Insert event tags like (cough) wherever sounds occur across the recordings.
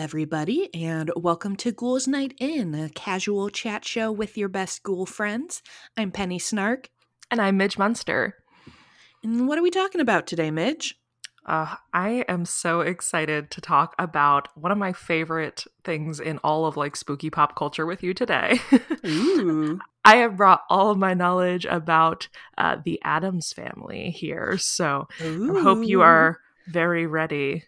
Everybody, and welcome to Ghouls Night In, a casual chat show with your best ghoul friends. I'm Penny Snark. And I'm Midge Munster. And what are we talking about today, Midge? Uh, I am so excited to talk about one of my favorite things in all of like spooky pop culture with you today. Ooh. (laughs) I have brought all of my knowledge about uh, the Addams family here, so Ooh. I hope you are very ready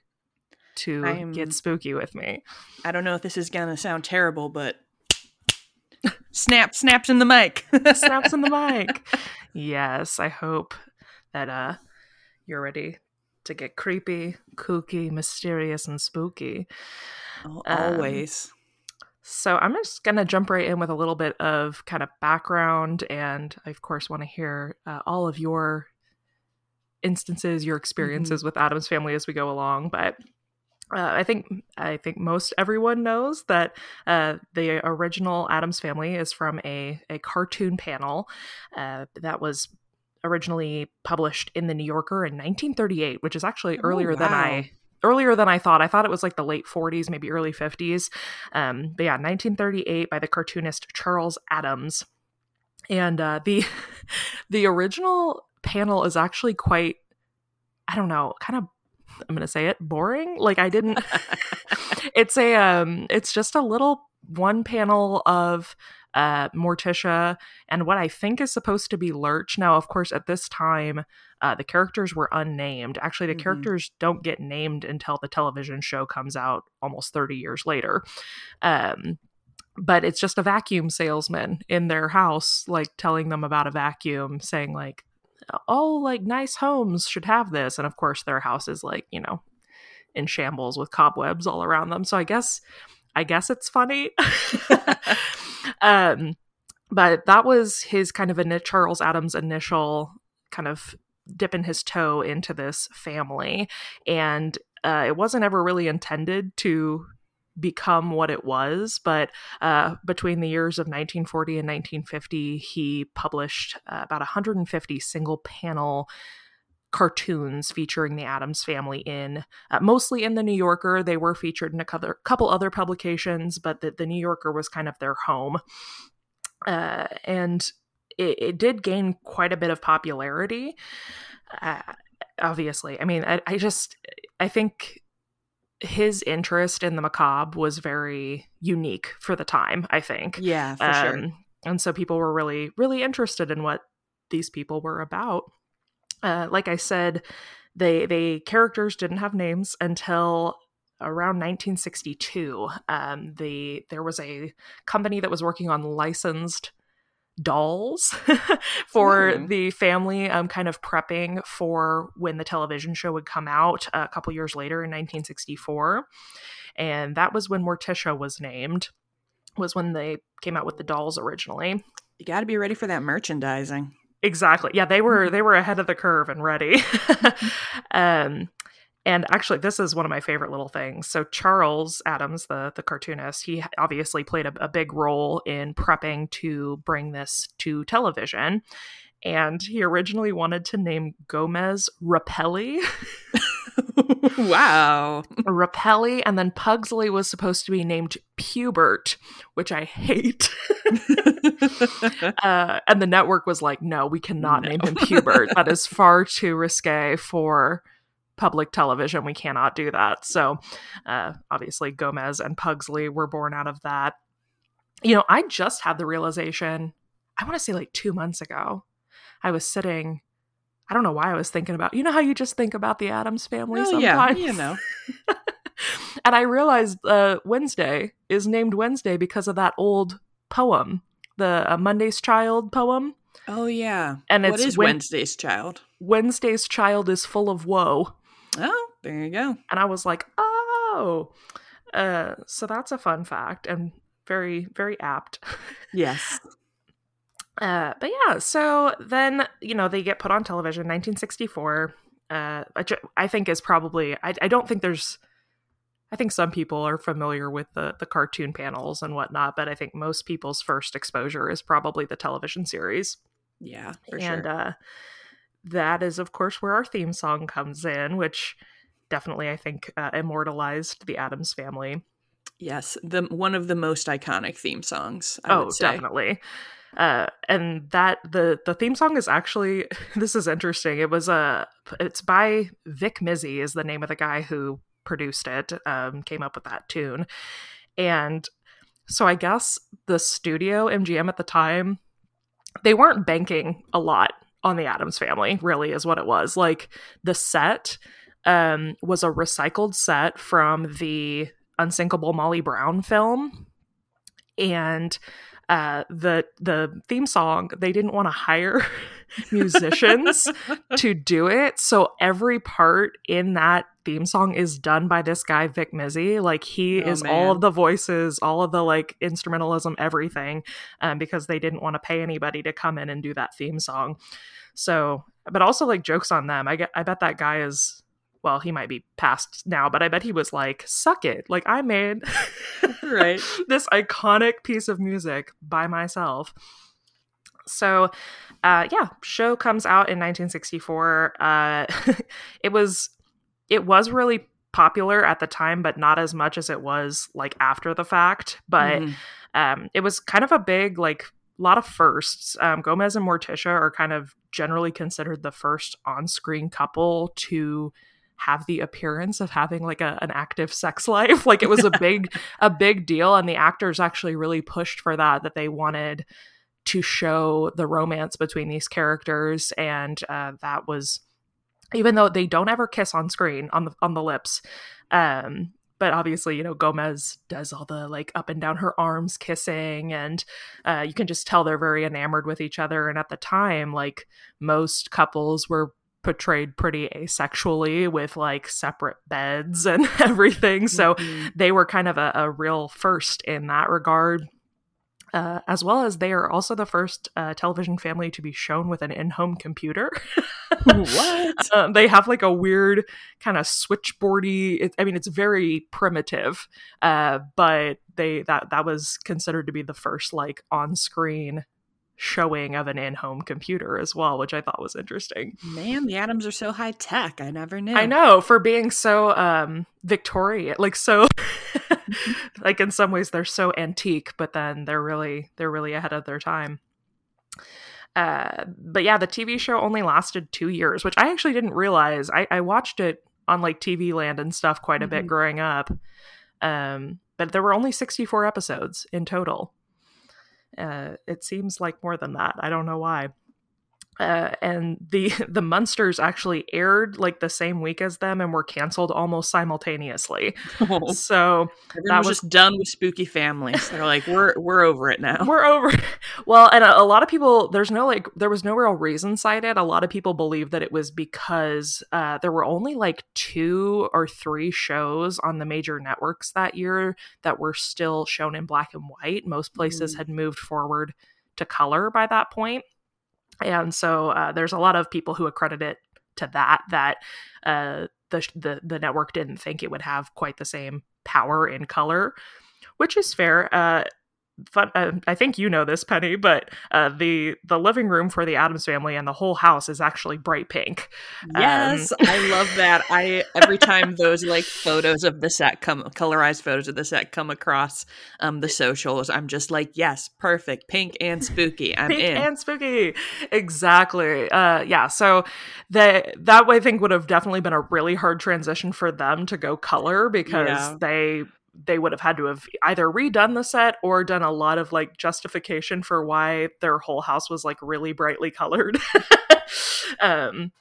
to I'm- get spooky with me. I don't know if this is going to sound terrible, but snap, snaps in the mic. (laughs) Snaps in the mic. (laughs) Yes, I hope that uh you're ready to get creepy, kooky, mysterious, and spooky. Um, Always. So I'm just going to jump right in with a little bit of kind of background. And I, of course, want to hear uh, all of your instances, your experiences with Addams family as we go along. But uh, I think I think most everyone knows that uh, the original Addams family is from a, a cartoon panel uh, that was originally published in the New Yorker in 1938, which is actually Oh, earlier than. I earlier than I thought. I thought it was like the late 40s, maybe early 50s. Um, but yeah, 1938 by the cartoonist Charles Addams. And uh, the (laughs) the original panel is actually quite, I don't know, kind of. I'm gonna say it boring. Like I didn't. (laughs) (laughs) it's a um. It's just a little one panel of uh Morticia and what I think is supposed to be Lurch. Now, of course, at this time, uh, the characters were unnamed. Actually, the Mhm. characters don't get named until the television show comes out almost 30 years later. Um, but it's just a vacuum salesman in their house, like telling them about a vacuum, saying like, "All like nice homes should have this," and of course, their house is like you know in shambles with cobwebs all around them. So I guess, I guess it's funny. (laughs) um, but that was his kind of a Charles Addams initial kind of dipping his toe into this family, and uh, it wasn't ever really intended to become what it was but uh, between the years of 1940 and 1950 he published uh, about 150 single panel cartoons featuring the addams family in uh, mostly in the new yorker. They were featured in a couple, other publications but the, the new yorker was kind of their home. Uh, and it, it did gain quite a bit of popularity uh, obviously. I mean I, I just i think his interest in the macabre was very unique for the time i think. Yeah, for sure. um, and so people were really really interested in what these people were about. Uh, like i said they they characters didn't have names until around 1962 um, the there was a company that was working on licensed dolls (laughs) for Ooh. the family um, kind of prepping for when the television show would come out a couple years later in 1964 and that was when morticia was named was when they came out with the dolls originally. You got to be ready for that merchandising. exactly. Yeah they were they were ahead of the curve and ready. (laughs) Um and actually this is one of my favorite little things so charles addams the the cartoonist he obviously played a, a big role in prepping to bring this to television and he originally wanted to name gomez rapelli (laughs) wow. rapelli and then pugsley was supposed to be named pubert which i hate (laughs) uh, and the network was like, no, we cannot No. name him Pubert. that is far too risque for public television. We cannot do that. So, uh, obviously, Gomez and Pugsley were born out of that. You know, I just had the realization, I want to say like two months ago, I was sitting. I don't know why I was thinking about. You know how you just think about the Addams family Oh, yeah, sometimes. you know. (laughs) and I realized uh, Wednesday is named Wednesday because of that old poem, the uh, Monday's Child poem. Oh, yeah. And what it's is Wednesday's child? Wednesday's child is full of woe. Oh, there you go. And I was like, oh. Uh, so that's a fun fact and very, very apt. (laughs) Yes. Uh, but yeah, so then, you know, they get put on television 1964. Uh, which I think is probably, I, I don't think there's, I think some people are familiar with the, the cartoon panels and whatnot, but I think most people's first exposure is probably the television series. Yeah, for and sure. uh, that is, of course, where our theme song comes in, which definitely, I think, uh, immortalized the Addams family. Yes, the one of the most iconic theme songs. I oh, definitely. Uh, and that the the theme song is actually (laughs) this is interesting. It was a uh, it's by Vic Mizzy is the name of the guy who produced it. Um, came up with that tune, and so I guess the studio MGM at the time they weren't banking a lot on the Addams family. Really, is what it was. Like the set um, was a recycled set from the Unsinkable Molly Brown film. And uh, the the theme song they didn't want to hire (laughs) musicians (laughs) to do it so every part in that theme song is done by this guy Vic Mizzy like he oh, is man. all of the voices all of the like instrumentalism everything um, because they didn't want to pay anybody to come in and do that theme song so but also like jokes on them I get I bet that guy is well, he might be past now, but I bet he was like, suck it. Like, I made (laughs) right (laughs) this iconic piece of music by myself. So, uh, yeah, show comes out in 1964. Uh, (laughs) it was it was really popular at the time, but not as much as it was like after the fact. But mm. um, it was kind of a big like a lot of firsts. Um, Gomez and Morticia are kind of generally considered the first on-screen couple to have the appearance of having like a, an active sex (laughs) life like it was a (laughs) big a big deal and the actors actually really pushed for that that they wanted to show the romance between these characters and uh, that was even though they don't ever kiss on screen on the on the lips um but obviously you know gomez does all the like up and down her arms kissing and uh, you can just tell they're very enamored with each other and at the time like most couples were portrayed pretty asexually with like separate beds and (laughs) everything. So mm-hmm. they were kind of a, a, real first in that regard. Uh, as well as they are also the first uh, television family to be shown with an in-home computer. what? Uh, (laughs) they have like a weird kind of switchboardy. It, I mean, it's very primitive, uh, but they that that was considered to be the first like on-screen showing of an in-home computer as well, which I thought was interesting. Man, the Addams are so high tech. I never knew. I know for being so um Victorian, like so (laughs) (laughs) like in some ways they're so antique, but then they're really they're really ahead of their time. Uh, but yeah, the TV show only lasted two years, which I actually didn't realize. I, I watched it on like TV Land and stuff quite a mm-hmm. bit growing up. Um, but there were only 64 episodes in total. Uh, it seems like more than that. I don't know why. Uh, and the (laughs) the Munsters actually aired like the same week as them and were canceled almost simultaneously. Oh. So Everyone that was just done with spooky families. They're like, we're we're over it now. We're over. (laughs) Well, and a, a, lot of people, there's no like, there was no real reason cited. A lot of people believe that it was because uh, there were only like two or three shows on the major networks that year that were still shown in black and white. Most places mm. had moved forward to color by that point and so uh, there's a lot of people who accredit it to that that uh, the, the the network didn't think it would have quite the same power in color, which is fair. Uh, fun. Uh, I think you know this, Penny, but uh, the the living room for the Addams family and the whole house is actually bright pink. Yes, um, I love that. I every time those like photos of the set come, colorized photos of the set come across um, the socials, I'm just like, yes, perfect, pink and (laughs) spooky. I'm pink in and spooky. Exactly. Uh, yeah. So that that I think would have definitely been a really hard transition for them to go color because yeah. they they would have had to have either redone the set or done a lot of like justification for why their whole house was like really brightly colored. (laughs) um,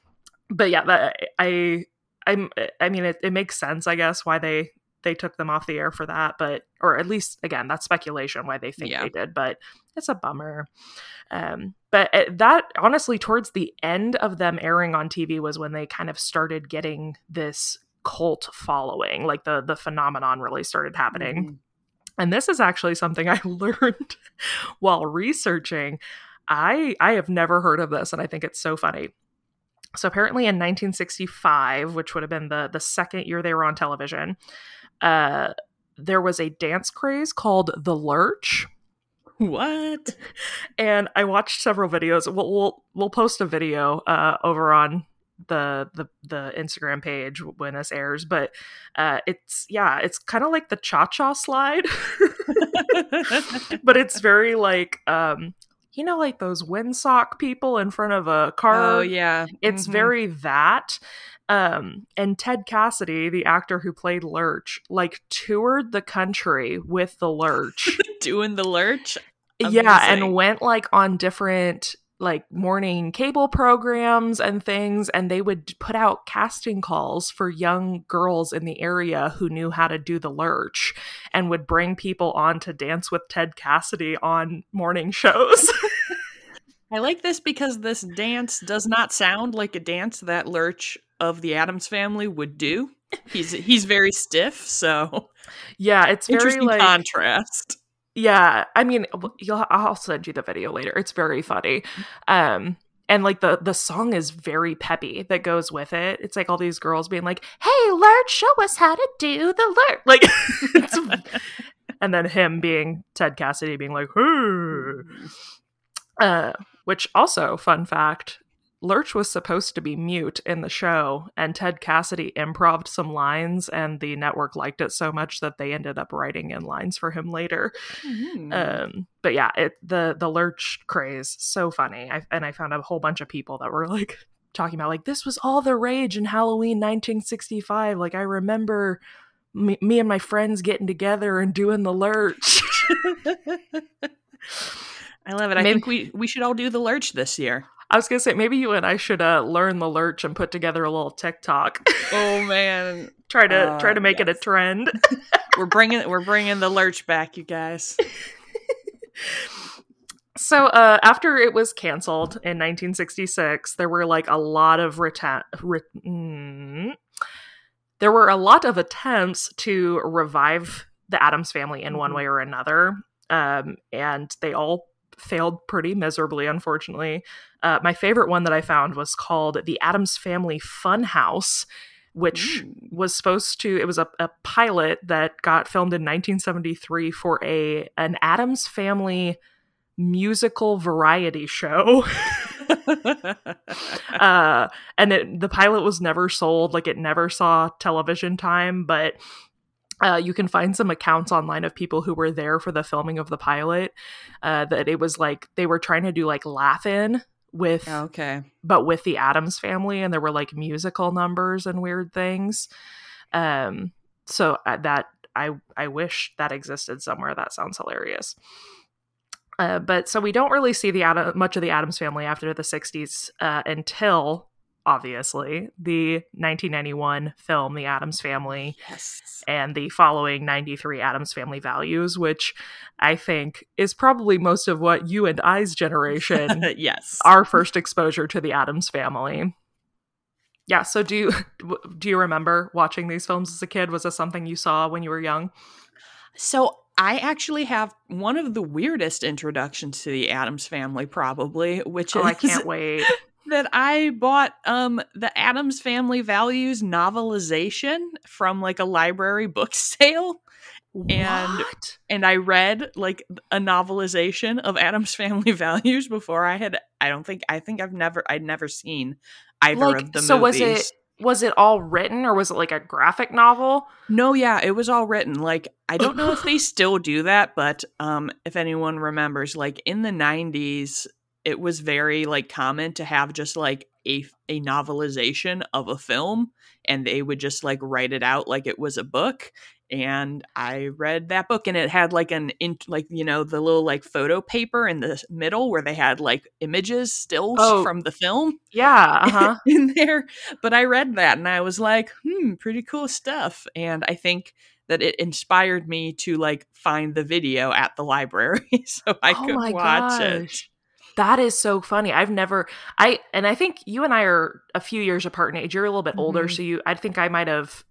but yeah, that, I, I'm, I mean, it, it makes sense, I guess, why they they took them off the air for that, but or at least again, that's speculation why they think yeah. they did, but it's a bummer. Um, but uh, that honestly, towards the end of them airing on TV was when they kind of started getting this cult following like the the phenomenon really started happening. Mm-hmm. and this is actually something (laughs) i learned while researching. I i have never heard of this and i think it's so funny. So apparently in 1965 which would have been the the second year they were on television uh there was a dance craze called the lurch. What? (laughs) And i watched several videos. We'll we'll, we'll post a video uh over on the the the Instagram page when this airs, but uh, it's yeah, it's kind of like the cha cha slide, (laughs) but it's (laughs) very like um, you know, like those windsock people in front of a car. Oh yeah, it's Mhm. very that. Um, and Ted Cassidy, the actor who played Lurch, like toured the country with the Lurch. (laughs) doing the lurch. yeah, and went like on different like morning cable programs and things and they would put out casting calls for young girls in the area who knew how to do the lurch and would bring people on to dance with Ted Cassidy on morning (laughs) shows. I like this because this dance does not sound like a dance that Lurch of the Addams family would do. He's he's very stiff, so yeah, it's very interesting like contrast. Yeah, I mean, you'll, I'll send you the video later. It's very funny, um, and like the the song is very peppy that goes with it. It's like all these girls being like, "Hey, Lurch, show us how to do the Lurch," (laughs) like, it's, (laughs) and then him being Ted Cassidy being like, "Hey," uh, which also fun fact. Lurch was supposed to be mute in the show, and Ted Cassidy improved some lines, and the network liked it so much that they ended up writing in lines for him later. Mhm. Um, but yeah, it the the lurch craze so funny. I, and I found a whole bunch of people that were like talking about like this was all the rage in Halloween 1965. Like I remember me, me and my friends getting together and doing the lurch. (laughs) I love it. I Maybe- think we we should all do the lurch this year. I was gonna say maybe you and I should uh, learn the lurch and put together a little TikTok. (laughs) Oh man, try to Uh, try to make it a trend. (laughs) (laughs) we're bringing we're bringing the lurch back, you guys. So uh, after it was canceled in 1966, there were like a lot of reta- re- mm, there were a lot of attempts to revive the Addams family in one Mhm. way or another, um, and they all failed pretty miserably, unfortunately. Uh, my favorite one that I found was called the Addams Family Fun House, which Ooh. was supposed to it was a, a pilot that got filmed in 1973 for a an Addams Family musical variety show. (laughs) (laughs) uh, and it, the pilot was never sold, like it never saw television time, but uh, you can find some accounts online of people who were there for the filming of the pilot. Uh, that it was like they were trying to do like laugh in with, okay. but with the Addams family, and there were like musical numbers and weird things. Um, so uh, that I I wish that existed somewhere. That sounds hilarious. Uh, but so we don't really see the Ad- much of the Addams family after the 60s uh, until obviously the 1991 film The Addams Family Yes. and the following 93 Addams Family Values, which I think is probably most of what you and I's generation (laughs) yes. our first exposure to the Addams family. Yeah, so do you (laughs) do you remember watching these films as a kid? Was this something you saw when you were young? So I actually have one of the weirdest introductions to the Addams family, probably, which Oh, is I can't wait. (laughs) that I bought um the Addams Family Values novelization from like a library book (laughs) sale. And- What? And I read like a novelization of Addams Family (laughs) Values before I had I don't think I think I've never I'd never seen either Like, of the so was it was it all written or was it like a graphic novel? No, yeah, it was all written. Like I don't know if they (laughs) still do that, but um if anyone remembers like in the 90s it was very like common to have just like a a novelization of a film and they would just like write it out like it was a book and I read that book and it had like an in like you know the little like photo paper in the middle where they had like images stills Oh. from the film Yeah, uh-huh. (laughs) in there. But I read that and I was like, hmm, pretty cool stuff. And I think that it inspired me to like find the video at the library (laughs) so I Oh could watch it. That is so funny. I've never I and I think you and I are a few years apart in age. You're a little bit older, Mhm. so you I think I might have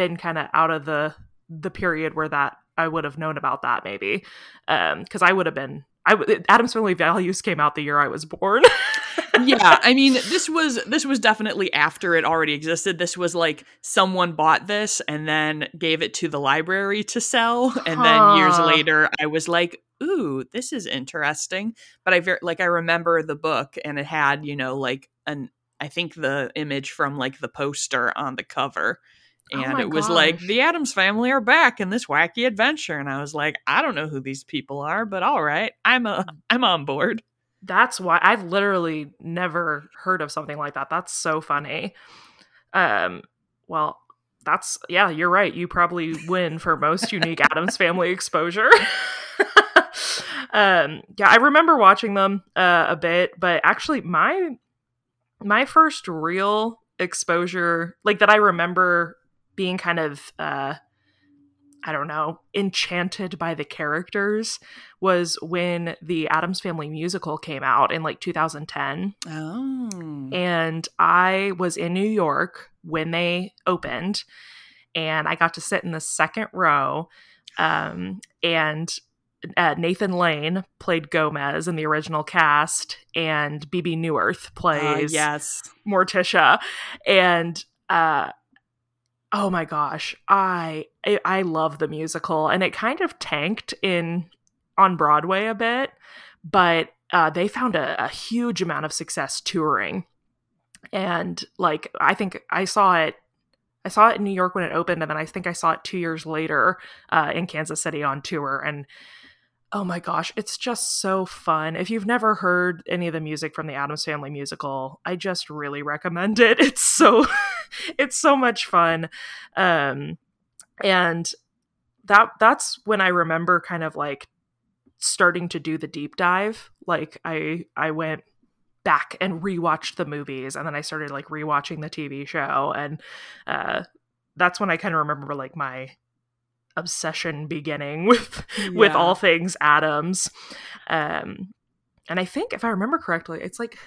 been kind of out of the the period where that I would have known about that maybe. Um cuz I would have been I Addams Family Values came out the year I was born. (laughs) yeah, I mean, this was this was definitely after it already existed. This was like someone bought this and then gave it to the library to sell, and then years later, I was like, "Ooh, this is interesting." But I very like I remember the book, and it had you know like an I think the image from like the poster on the cover. Oh And my it was like the Addams family are back in this wacky adventure, and I was like, I don't know who these people are, but all right, I'm a I'm on board. That's why I've literally never heard of something like that. That's so funny. Um, well, that's yeah, you're right. You probably win for most unique Addams family exposure. (laughs) um, yeah, I remember watching them uh, a bit, but actually, my my first real exposure, like that, I remember being kind of uh, I don't know, enchanted by the characters was when the Addams Family musical came out in like 2010. Oh, And I was in New York when they opened, and I got to sit in the second row. Um, and uh, Nathan Lane played Gomez in the original cast, and Bebe Neuwirth uh, plays yes, Morticia, and uh, oh my gosh, I, I I love the musical, and it kind of tanked in on Broadway a bit, but uh, they found a, a huge amount of success touring, and like I think I saw it. I saw it in New York when it opened, and then I think I saw it two years later uh, in Kansas City on tour. And oh my gosh, it's just so fun. If you've never heard any of the music from the Addams Family musical, I just really recommend it. (laughs) It's so it's so much fun. Um and that that's when I remember kind of like starting to do the deep dive. Like I I went back and rewatched the movies and then I started like rewatching the TV show and uh that's when I kind of remember like my obsession beginning (laughs) with with all things Addams. Um, and I think if I remember correctly, it's like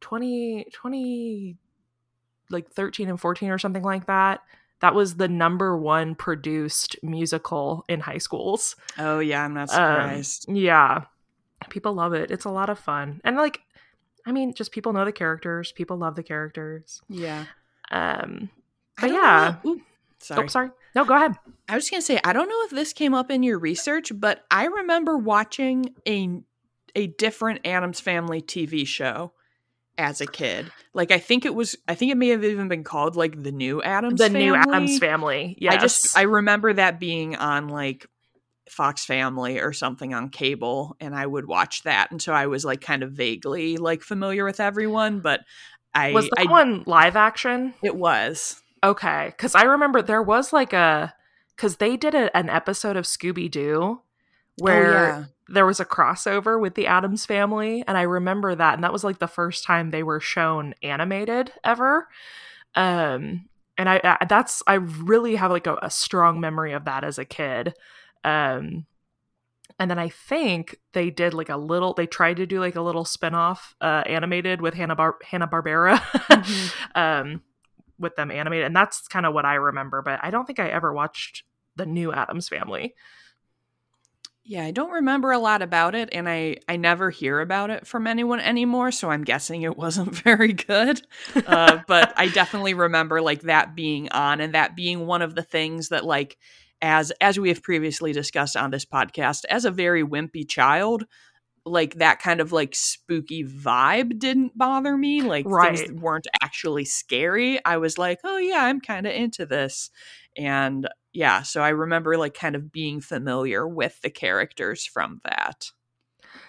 20, 20, like 13 and 14 or something like that. That was the number one produced musical in high schools. Oh yeah, I'm not Um, surprised. yeah. People love it. It's a lot of fun. And like, I mean, just people know the characters. People love the characters. yeah, Um, but yeah. know- Ooh, Oh, sorry. Oh, sorry. No, go ahead. I was just gonna say I don't know if this came up in your research, but I remember watching a a different Addams Family TV show as a kid. Like I think it was I think it may have even been called like the new Addams the Family. new Addams family. Yes. I just I remember that being on like Fox Family or something on cable and I would watch that and so I was like kind of vaguely like familiar with everyone, but I was that I one live action? it was. Okay, because I remember there was like a because they did a, an episode of Scooby Doo where oh, yeah. there was a crossover with the Addams family, and I remember that, and that was like the first time they were shown animated ever. Um, and I, I that's I really have like a, a strong memory of that as a kid. Um, and then I think they did like a little. They tried to do like a little spinoff uh, animated with Hanna Bar- Hanna Barbera. Mhm. (laughs) um, with them animated, and that's kind of what I remember. But I don't think I ever watched the new Addams Family. Yeah, I don't remember a lot about it, and I I never hear about it from anyone anymore. So I'm guessing it wasn't (laughs) very good. Uh, (laughs) but I definitely remember like that being on, and that being one of the things that like as as we have previously discussed on this podcast, as a very wimpy child, like that kind of like spooky vibe didn't bother me. Like Right. things weren't actually scary. I was like, oh yeah, I'm kind of into this, and yeah, so I remember like kind of being familiar with the characters from that.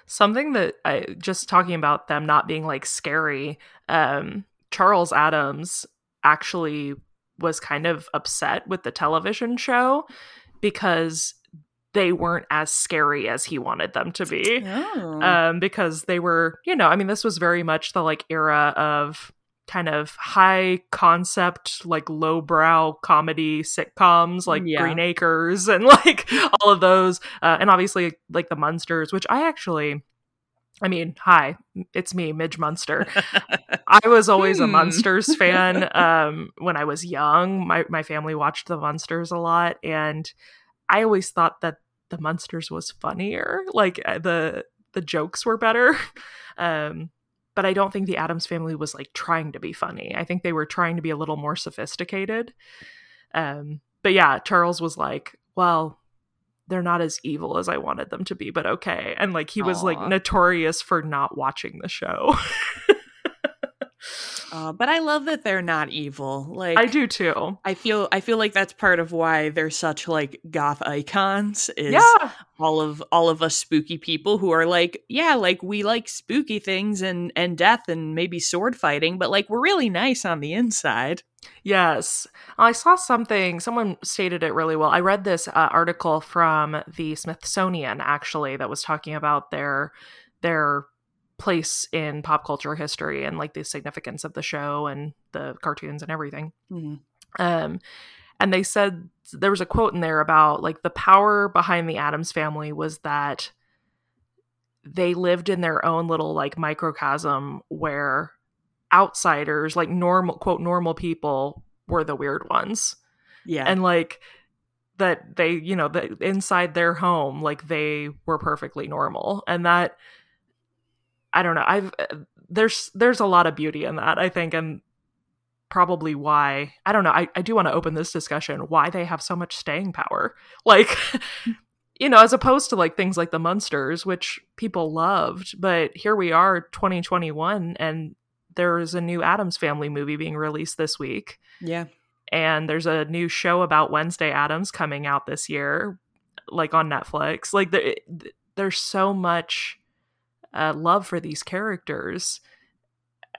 Something that I just talking about them not being like scary. Um, Charles Addams actually was kind of upset with the television show because they weren't as scary as he wanted them to be. Oh. um, because they were, you know, I mean, this was very much the like era of kind of high concept, like lowbrow comedy sitcoms, like Yeah. Green Acres and (laughs) like all of those, uh, and obviously like the Munsters, which I actually. I mean, hi, it's me, Midge Munster. (laughs) I was always a Hmm. Munsters (laughs) fan. Um, when I was young, my my family watched the Munsters a lot, and I always thought that the Munsters was funnier. Like uh, the the jokes were better. (laughs) Um, but I don't think the Addams family was like trying to be funny. I think they were trying to be a little more sophisticated. Um, but yeah, Charles was like, well, they're not as evil as I wanted them to be, but okay. And like he was like notorious for not watching the show. (laughs) Uh, but I love that they're not evil. Like I do too. I feel I feel like that's part of why they're such like goth icons is Yeah. all of all of us spooky people who are like, yeah, like we like spooky things and and death and maybe sword fighting, but like we're really nice on the inside. Yes. I saw something, someone stated it really well. I read this uh, article from the Smithsonian actually that was talking about their their place in pop culture history and like the significance of the show and the cartoons and everything. Mhm. Um, and they said there was a quote in there about like the power behind the Addams family was that they lived in their own little like microcosm where outsiders, like normal quote normal people, were the weird ones, Yeah. and like that they you know that inside their home like they were perfectly normal and that i don't know i've uh, there's there's a lot of beauty in that i think and probably why i don't know i, I do want to open this discussion why they have so much staying power (laughs) like (laughs) you know as opposed to like things like the munsters which people loved but here we are 2021 and there's a new addams family movie being released this week yeah. and there's a new show about Wednesday Addams coming out this year, like on Netflix. Like there, there's so much uh, love for these characters,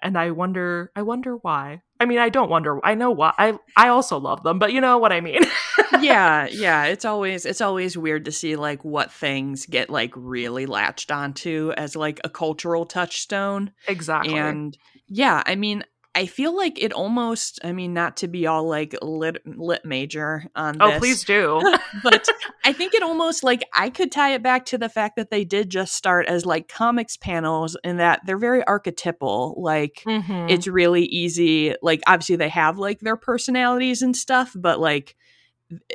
and I wonder, I wonder why. I mean, I don't wonder. I know why. I I also love them, but you know what I mean. (laughs) yeah, yeah. It's always it's always weird to see like what things get like really latched onto as like a cultural touchstone. exactly. And yeah, I mean, I feel like it almost I mean, not to be all like lit lit major on oh, this. please do. (laughs) but (laughs) I think it almost like I could tie it back to the fact that they did just start as like comics panels and that they're very archetypal. Like Mhm. it's really easy. Like obviously they have like their personalities and stuff, but like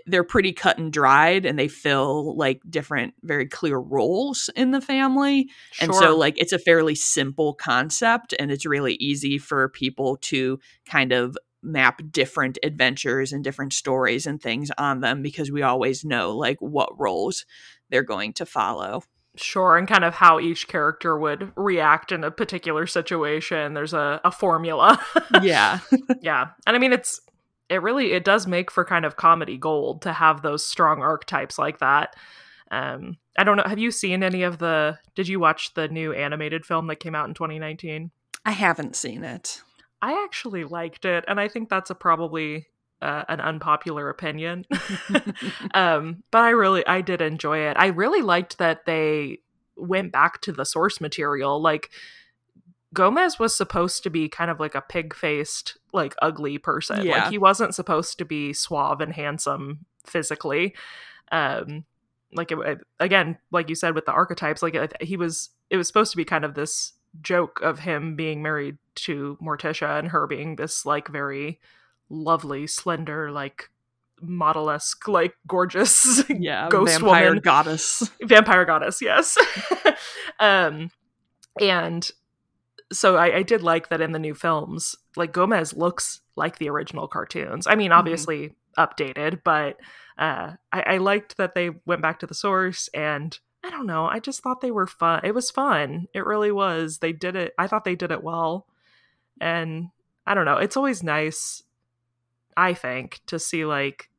they're pretty cut and dried and they fill like different very clear roles in the family. And so like it's a fairly simple concept and it's really easy for people to kind of map different adventures and different stories and things on them because we always know like what roles they're going to follow. Sure, and kind of how each character would react in a particular situation. There's a, a formula. yeah. (laughs) yeah and i mean it's it really it does make for kind of comedy gold to have those strong archetypes like that. Um i don't know have you seen any of the did you watch the new animated film that came out in 2019 I haven't seen it. i actually liked it and i think that's a probably uh, an unpopular opinion. (laughs) Um but i really i did enjoy it. I really liked that they went back to the source material like Gomez was supposed to be kind of like a pig faced, like ugly person. Yeah. Like he wasn't supposed to be suave and handsome physically. Um, like it, again, like you said with the archetypes, like he was. It was supposed to be kind of this joke of him being married to Morticia and her being this like very lovely, slender, like model esque, like gorgeous (laughs) Yeah. Ghost vampire woman. goddess. vampire goddess yes (laughs) um and so I, I did like that in the new films like gomez looks like the original cartoons. I mean Mhm. obviously updated but uh I, I liked that they went back to the source and i don't know i just thought they were fun it was fun. It really was. They did it i thought they did it well. And i don't know it's always nice i think to see like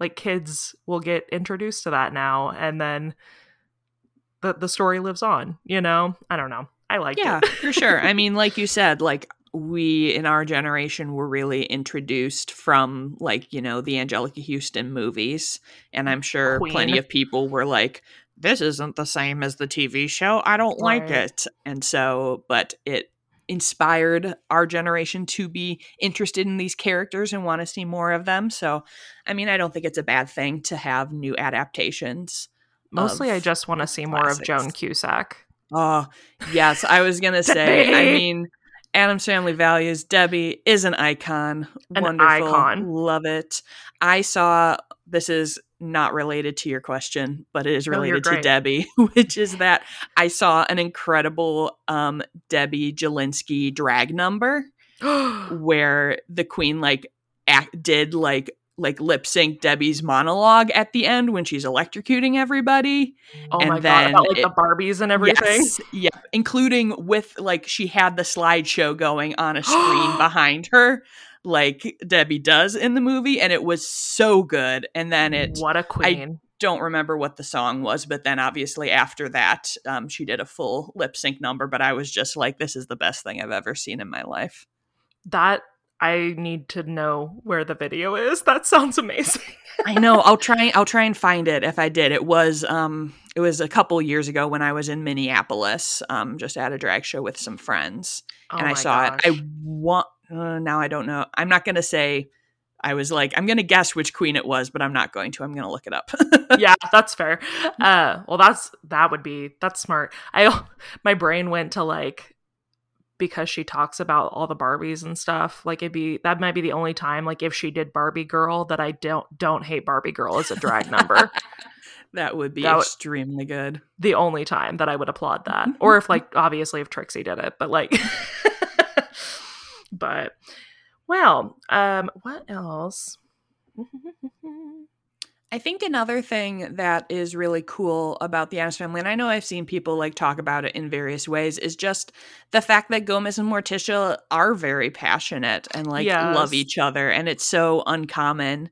like kids will get introduced to that now and then the the story lives on you know? I don't know i like it. yeah, it for sure. I mean, like you said, like we in our generation were really introduced from like, you know, the Anjelica Huston movies. And I'm sure Queen. plenty of people were like, this isn't the same as the TV show. I don't like it. And so, but it inspired our generation to be interested in these characters and want to see more of them. So, I mean, I don't think it's a bad thing to have new adaptations. mostly i just want to see more of joan cusack Oh, yes. I was going (laughs) to say, I mean, Addams Family Values, Debbie is an icon. An Wonderful. icon. Love it. I saw, this is not related to your question, but it is No, related to. Debbie, (laughs) which is that I saw an incredible um, Debbie Jellinsky drag number (gasps) where the queen like act, did like like lip sync Debbie's monologue at the end when she's electrocuting everybody. Oh And my god, about like it- the Barbies and everything. Yes, (laughs) yeah, including with like she had the slideshow going on a screen (gasps) behind her, like Debbie does in the movie, and it was so good. And then it what a queen. I don't remember what the song was, but then obviously after that, um, she did a full lip sync number. But I was just like, this is the best thing I've ever seen in my life. that I need to know where the video is. That sounds amazing. (laughs) I know. I'll try. I'll try and find it if I did. It was um, it was a couple years ago when I was in Minneapolis, um, just at a drag show with some friends. Oh and I saw gosh. it. I want uh, now. I don't know. I'm not going to say. I was like, I'm going to guess which queen it was, but I'm not going to. I'm going to look it up. (laughs) yeah, that's fair. Uh, well, that's that would be that's smart. I (laughs) my brain went to like because she talks about all the Barbies and stuff. Like it'd be that might be the only time like if she did Barbie Girl that I don't don't hate Barbie Girl as a drag number. (laughs) that would be That would- extremely good. the only time that I would applaud that. Or if like obviously if Trixie did it, but like (laughs) but well, um what else? (laughs) I think another thing that is really cool about the Addams family, and I know I've seen people like talk about it in various ways, is just the fact that Gomez and Morticia are very passionate and like love each other. And it's so uncommon,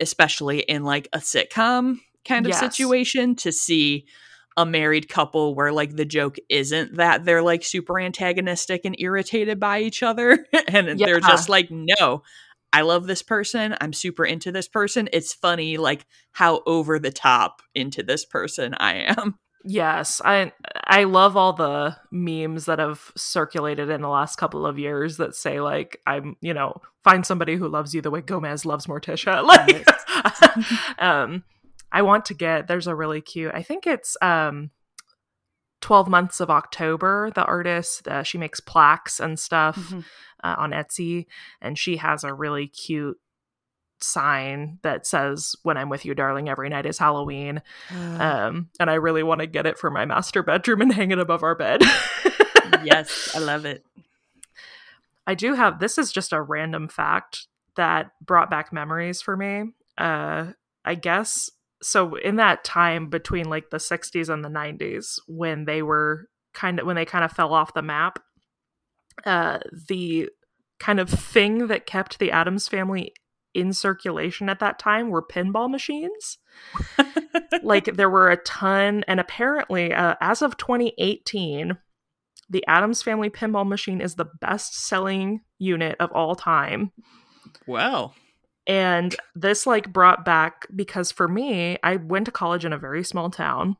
especially in like a sitcom kind of Yes. situation, to see a married couple where like the joke isn't that they're like super antagonistic and irritated by each other. (laughs) and they're just like, no, I love this person. I'm super into this person. It's funny, like how over the top into this person I am. (laughs) Yes, I I love all the memes that have circulated in the last couple of years that say like I'm, you know, find somebody who loves you the way Gomez loves Morticia. (laughs) Like (laughs) um I want to get there's a really cute. I think it's um 12 months of October, the artist, uh, she makes plaques and stuff uh, on Etsy, and she has a really cute sign that says "When I'm with you, darling, every night is Halloween." Um, and I really want to get it for my master bedroom and (laughs) hang it above our bed. yes, (laughs) I love it. I do have this is just a random fact that brought back memories for me. Uh, I guess so. In that time between like the 60s and the 90s, when they were kind of when they kind of fell off the map, uh, the kind of thing that kept the Addams family in circulation at that time were pinball machines. (laughs) like there were a ton and apparently uh, as of 2018 the addams family pinball machine is the best selling unit of all time wow. And this like brought back because for me i went to college in a very small town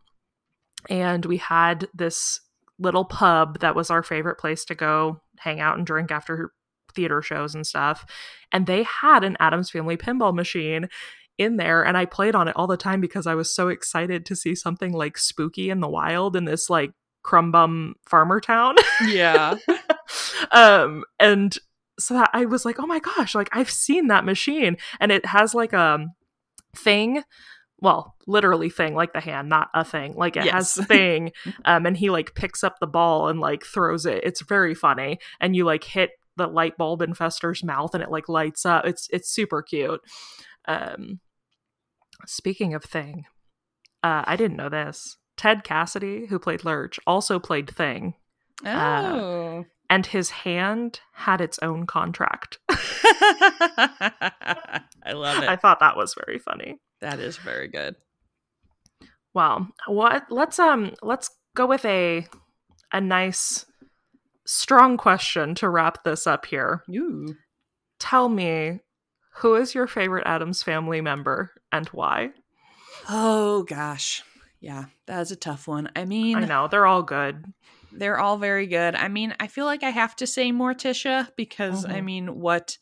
and we had this little pub that was our favorite place to go hang out and drink after theater shows and stuff and they had an addams family pinball machine in there and i played on it all the time because i was so excited to see something like spooky in the wild in this like crumbum farmer town Yeah. (laughs) um and so that i was like oh my gosh like i've seen that machine. And it has like a thing well literally thing like the hand not a thing. Like it has (laughs) thing um and he like picks up the ball and like throws it. It's very funny. And you like hit the light bulb in fester's mouth and it like lights up. It's it's super cute. Um speaking of thing uh i didn't know this. Ted cassidy who played lurch also played thing. Oh. And his hand had its own contract. (laughs) I love it. I thought that was very funny. that is very good. Wow. What let's um let's go with a a nice strong question to wrap this up here. Ooh. Tell me who is your favorite Addams family member and why? Oh gosh. Yeah, that's a tough one. I mean, I know they're all good. They're all very good. I mean, I feel like I have to say Morticia because I Mhm. mean, what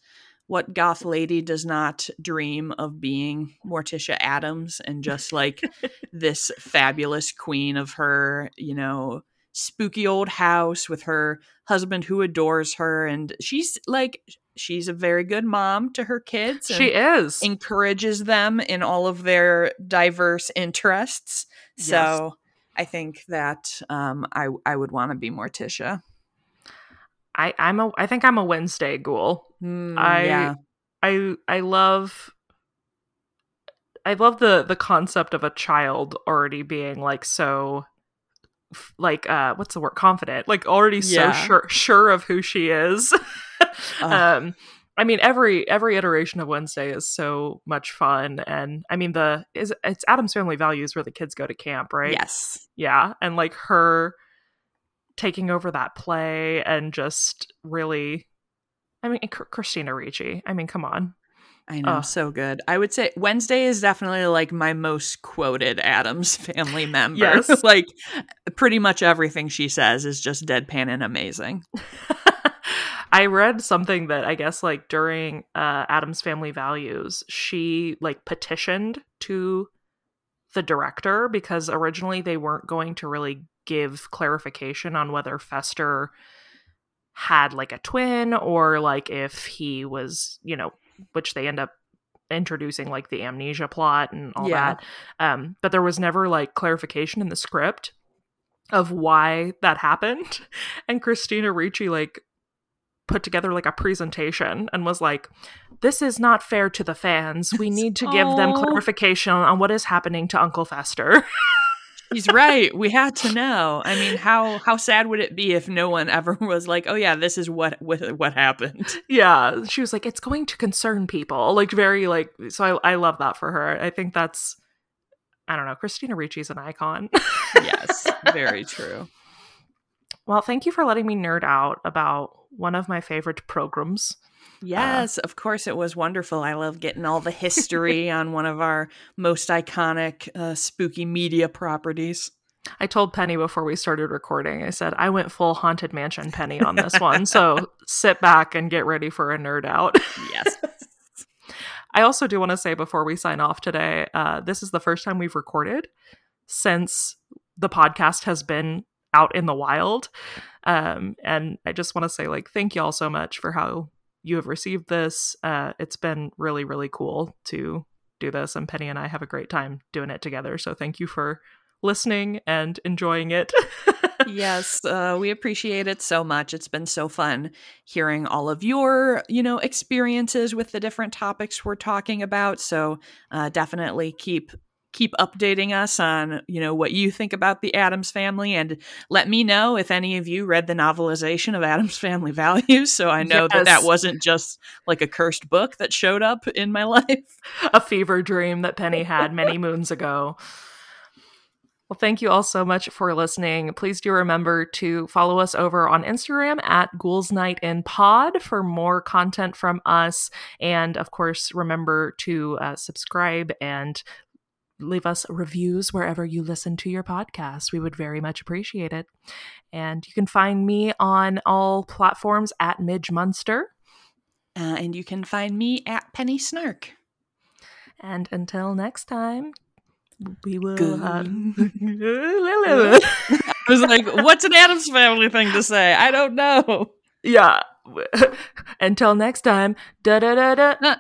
what goth lady does not dream of being Morticia Addams and just like (laughs) this fabulous queen of her, you know, spooky old house with her husband who adores her and she's like she's a very good mom to her kids She is. encourages them in all of their diverse interests. Yes. So I think that um, I I would want to be Morticia. I I'm a I think I'm a Wednesday ghoul. Mm, I yeah. I I love I love the the concept of a child already being like so like uh what's the word confident like already so Yeah. sure sure of who she is (laughs) um i mean every every iteration of wednesday is so much fun and i mean the is it's addams family values where the kids go to camp right Yes. yeah and like her taking over that play and just really i mean christina ricci i mean come on I know, so good. I would say Wednesday is definitely like my most quoted Addams (laughs) family member. Yes. (laughs) like pretty much everything she says is just deadpan and amazing. (laughs) I read something that I guess like during uh Addams Family Values, she like petitioned to the director because originally they weren't going to really give clarification on whether Fester had like a twin or like if he was, you know, which they end up introducing like the amnesia plot and all Yeah. that. Um but there was never like clarification in the script of why that happened. (laughs) And Christina Ricci like put together like a presentation and was like, "This is not fair to the fans. We need to give them clarification on what is happening to Uncle Fester." He's right. We had to know. I mean, how how sad would it be if no one ever (laughs) was like, "Oh yeah, this is what what, what happened." yeah, she was like, "It's going to concern people." Like very like so I I love that for her. I think that's I don't know, Christina Ricci's an icon. yes, very true. Well, thank you for letting me nerd out about one of my favorite programs. Yes, of course it was wonderful. I love getting all the (laughs) history on one of our most iconic uh, spooky media properties. I told Penny before we started recording, I said, I went full Haunted Mansion Penny on this one. (laughs) So sit back and get ready for a nerd out. Yes. (laughs) I also do want to say before we sign off today, uh, this is the first time we've recorded since the podcast has been out in the wild. Um, and I just want to say, like, thank you all so much for how you have received this. Uh, it's been really, really cool to do this. And Penny and I have a great time doing it together. So thank you for listening and enjoying it. (laughs) yes, uh, we appreciate it so much. It's been so fun hearing all of your, you know, experiences with the different topics we're talking about. So uh, definitely keep keep updating us on you know what you think about the addams family and let me know if any of you read the novelization of addams family values so i know that that wasn't just like a cursed book that showed up in my (laughs) life a fever dream that Penny had many (laughs) moons ago. Well, thank you all so much for listening. Please do remember to follow us over on Instagram at Ghouls Night in Pod for more content from us. And of course, remember to uh, subscribe and leave us reviews wherever you listen to your podcast. We would very much appreciate it. And you can find me on all platforms at Midge Munster. uh, and you can find me at penny snark And until next time, we will. Good. (laughs) I was like what's an addams family thing to say i don't know yeah. (laughs) until next time. Da da da da.